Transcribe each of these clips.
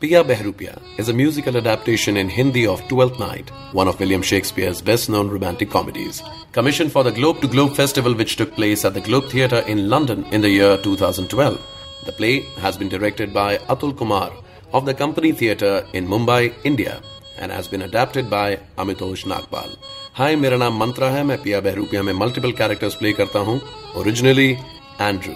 Pia Behrupia is a musical adaptation in Hindi of Twelfth Night, one of William Shakespeare's best known romantic comedies. Commissioned for the Globe to Globe Festival, which took place at the Globe Theatre in London in the year 2012. The play has been directed by Atul Kumar of the Company Theatre in Mumbai, India, and has been adapted by Amitosh Nagpal. हाय मेरा नाम मंत्रा है मैं पिया बहरूपिया में multiple characters play करता हूँ originally Andrew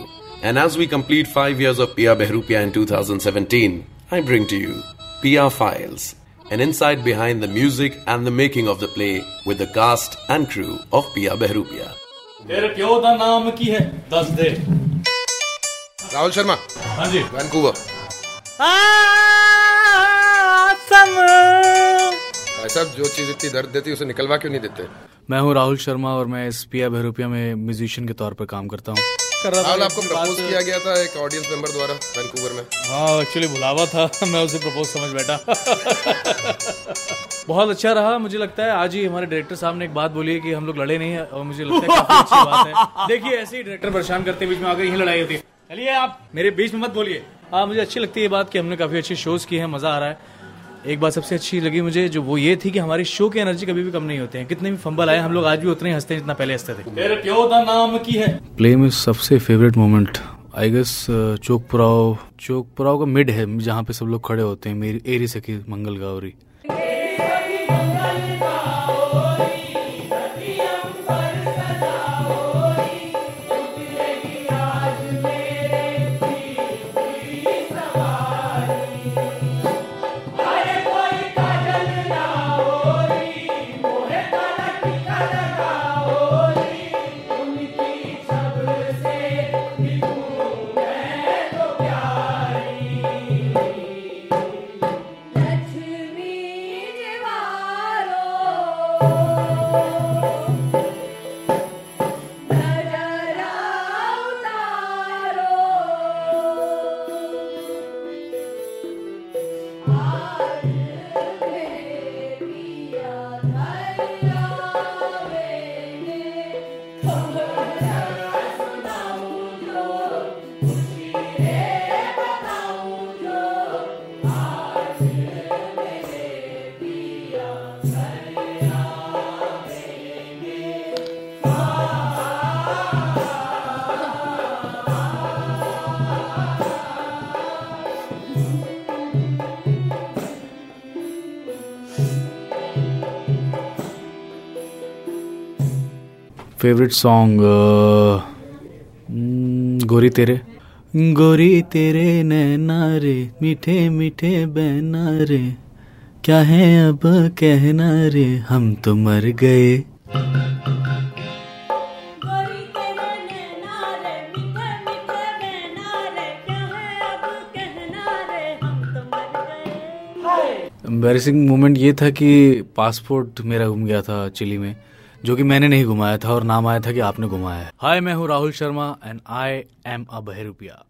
And as we complete five years of Pia Behrupia in 2017, I bring to you PR Files, an insight behind the music and the making of the play with the cast and crew of Pia Behrubia. तेरे प्यो दा नाम की है दस दे राहुल शर्मा हाँ जी भाई साहब जो चीज़ इतनी दर्द देती है उसे निकलवा क्यों नहीं देते मैं हूँ राहुल शर्मा और मैं इस पिया बहरूपिया में म्यूजिशियन के तौर पर काम करता हूँ कर रहा था आपको प्रपोज किया गया था एक ऑडियंस मेंबर द्वारा वैंकूवर में। हाँ एक्चुअली बुलावा था मैं उसे प्रपोज समझ बैठा। बहुत अच्छा रहा मुझे लगता है आज ही हमारे डायरेक्टर साहब ने एक बात बोली है कि हम लोग लड़े नहीं है और मुझे लगता है काफ़ी अच्छी बात है। देखिए ऐसे ही डायरेक्टर परेशान करते बीच में आकर यही लड़ाई होती है। चलिए आप मेरे बीच में मत बोलिए। हाँ मुझे अच्छी लगती है ये बात कि हमने काफ़ी अच्छे शोज़ किए हैं मज़ा आ रहा है। एक बात सबसे अच्छी लगी मुझे जो वो ये थी कि हमारी शो की एनर्जी कभी भी कम नहीं होते हैं। कितने भी फंबल आए हम लोग आज भी उतने ही हँसते हैं जितना पहले हँसते थे। तेरे प्यो का नाम की है? प्ले में सबसे फेवरेट मोमेंट आई गेस चौक पुराव चौक पुराव का मिड है जहाँ पे सब लोग खड़े होते हैं मेरी एरी सखी मंगल गौरी Oh. फेवरेट सॉन्ग गोरी तेरे गोरी तेरे नैना रे मीठे मीठे बैना रे क्या है अब कहना रे हम तो मर गए गोरी तेरे नैना रे मीठे मीठे बैना रे क्या है अब कहना रे हम तो मर गए एम्बेरसिंग मोमेंट ये था कि पासपोर्ट मेरा घूम गया था चिली में। जो कि मैंने नहीं घुमाया था और नाम आया था कि आपने घुमाया है। हाय, मैं हूँ Rahul Sharma and I am a Bahrupiya